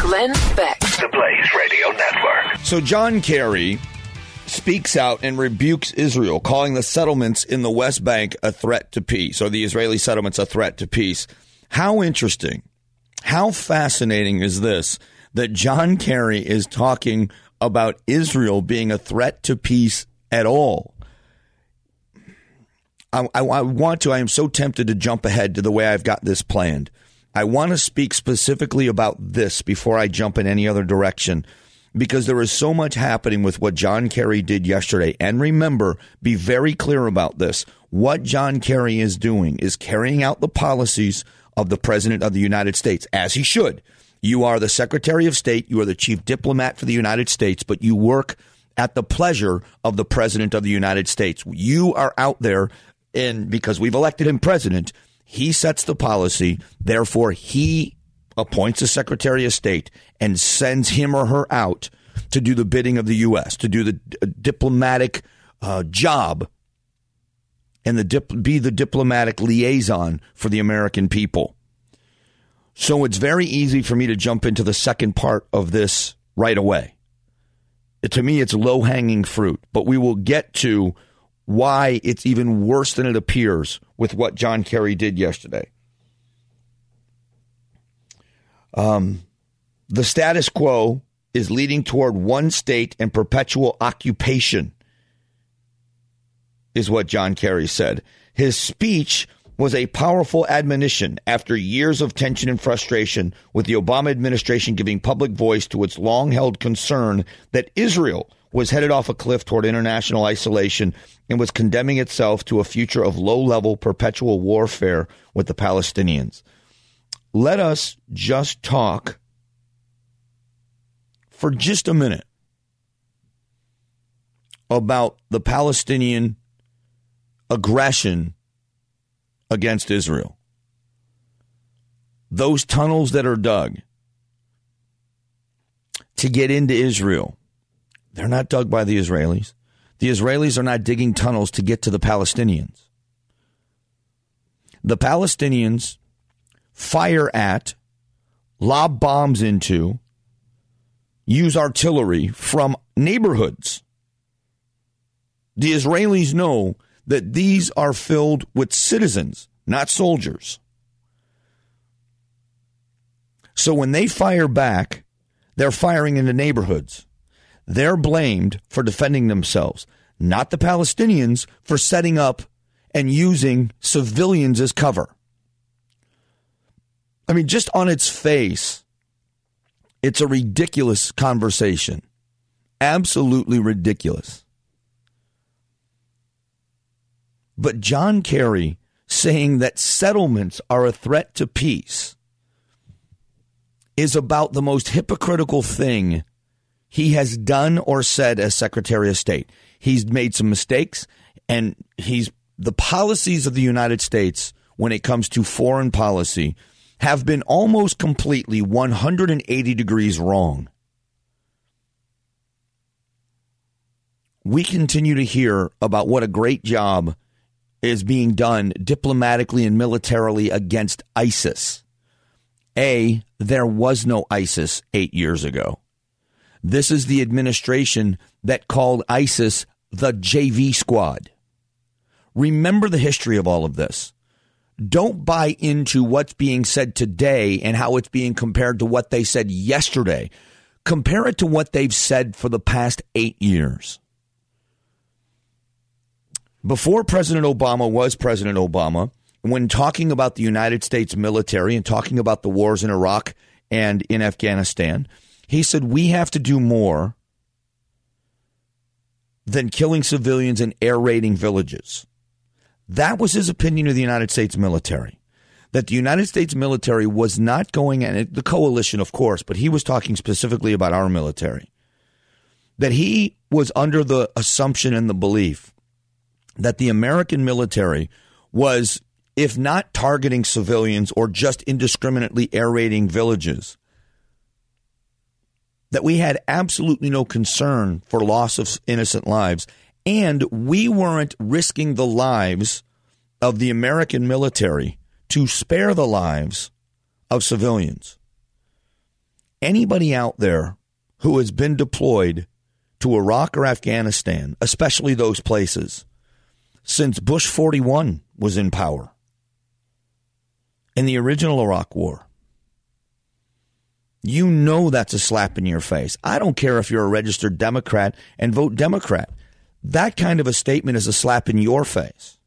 Glenn Beck. The Blaze Radio Network. So John Kerry speaks out and rebukes Israel, calling the settlements in the West Bank a threat to peace, or the Israeli settlements a threat to peace. How interesting, how fascinating is this that John Kerry is talking about Israel being a threat to peace at all? I, I, I want to, I am so tempted to jump ahead to the way I've got this planned. I want to speak specifically about this before I jump in any other direction because there is so much happening with what John Kerry did yesterday. And remember, be very clear about this. What John Kerry is doing is carrying out the policies of the President of the United States, as he should. You are the Secretary of State, you are the Chief Diplomat for the United States, but you work at the pleasure of the President of the United States. You are out there, and because we've elected him president, he sets the policy. Therefore, he appoints a Secretary of State and sends him or her out to do the bidding of the U.S., to do the d- diplomatic uh, job and the dip- be the diplomatic liaison for the American people. So it's very easy for me to jump into the second part of this right away. to me, it's low hanging fruit, but we will get to why it's even worse than it appears with what John Kerry did yesterday. Um, the status quo is leading toward one state and perpetual occupation, is what John Kerry said. His speech was a powerful admonition after years of tension and frustration with the Obama administration giving public voice to its long held concern that Israel was headed off a cliff toward international isolation and was condemning itself to a future of low level perpetual warfare with the Palestinians. Let us just talk for just a minute about the Palestinian aggression against Israel. Those tunnels that are dug to get into Israel they're not dug by the Israelis. The Israelis are not digging tunnels to get to the Palestinians. The Palestinians fire at, lob bombs into, use artillery from neighborhoods. The Israelis know that these are filled with citizens, not soldiers. So when they fire back, they're firing into neighborhoods. They're blamed for defending themselves, not the Palestinians for setting up and using civilians as cover. I mean, just on its face, it's a ridiculous conversation. Absolutely ridiculous. But John Kerry saying that settlements are a threat to peace is about the most hypocritical thing he has done or said as Secretary of State. He's made some mistakes, and he's the policies of the United States when it comes to foreign policy have been almost completely 180 degrees wrong. We continue to hear about what a great job is being done diplomatically and militarily against ISIS. A, there was no ISIS eight years ago. This is the administration that called ISIS the JV squad. Remember the history of all of this. Don't buy into what's being said today and how it's being compared to what they said yesterday. Compare it to what they've said for the past eight years. Before President Obama was President Obama, when talking about the United States military and talking about the wars in Iraq and in Afghanistan, he said, We have to do more than killing civilians and air raiding villages. That was his opinion of the United States military. that the United States military was not going, and the coalition, of course, but he was talking specifically about our military, that he was under the assumption and the belief that the American military was, if not targeting civilians or just indiscriminately air raiding villages, that we had absolutely no concern for loss of innocent lives, and we weren't risking the lives of the American military to spare the lives of civilians. Anybody out there who has been deployed to Iraq or Afghanistan, especially those places, since Bush 41 was in power in the original Iraq War. You know that's a slap in your face. I don't care if you're a registered Democrat and vote Democrat. That kind of a statement is a slap in your face.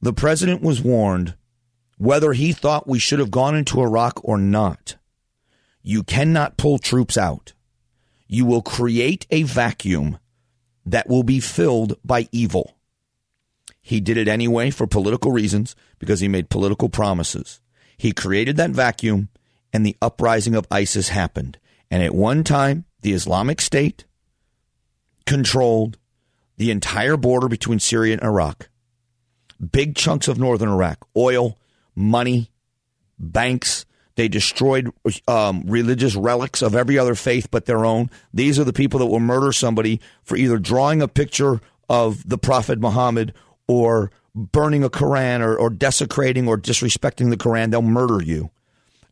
The president was warned whether he thought we should have gone into Iraq or not. You cannot pull troops out. You will create a vacuum that will be filled by evil. He did it anyway for political reasons because he made political promises. He created that vacuum and the uprising of ISIS happened. And at one time, the Islamic State controlled the entire border between Syria and Iraq. Big chunks of northern Iraq, oil, money, banks. They destroyed um, religious relics of every other faith but their own. These are the people that will murder somebody for either drawing a picture of the Prophet Muhammad or burning a Quran or, or desecrating or disrespecting the Quran. They'll murder you.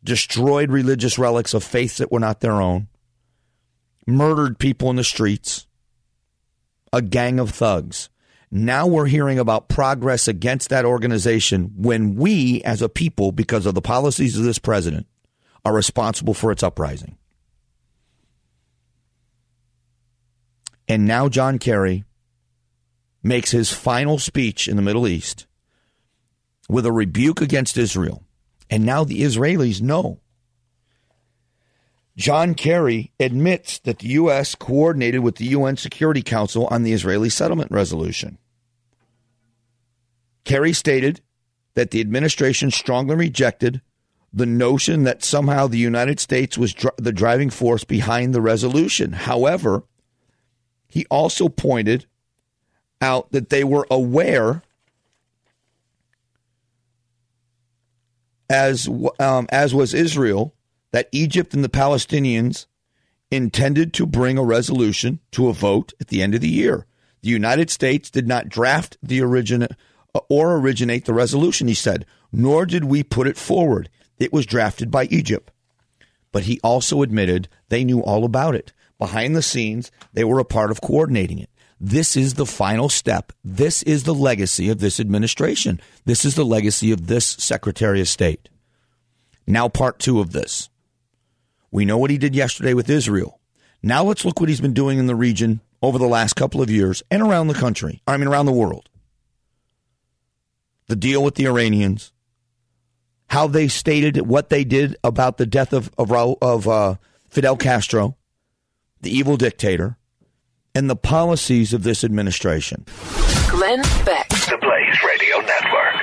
Destroyed religious relics of faiths that were not their own. Murdered people in the streets. A gang of thugs. Now we're hearing about progress against that organization when we, as a people, because of the policies of this president, are responsible for its uprising. And now John Kerry makes his final speech in the Middle East with a rebuke against Israel. And now the Israelis know. John Kerry admits that the U.S. coordinated with the UN Security Council on the Israeli settlement resolution. Kerry stated that the administration strongly rejected the notion that somehow the United States was dr- the driving force behind the resolution. However, he also pointed out that they were aware, as um, as was Israel, that Egypt and the Palestinians intended to bring a resolution to a vote at the end of the year. The United States did not draft the original or originate the resolution, he said, nor did we put it forward. It was drafted by Egypt. But he also admitted they knew all about it. Behind the scenes, they were a part of coordinating it. This is the final step. This is the legacy of this administration. This is the legacy of this Secretary of State. Now, part two of this. We know what he did yesterday with Israel. Now, let's look what he's been doing in the region over the last couple of years and around the country. I mean, around the world the deal with the Iranians, how they stated what they did about the death of of, of uh, Fidel Castro, the evil dictator, and the policies of this administration. Glenn Beck. The Blaze Radio Network.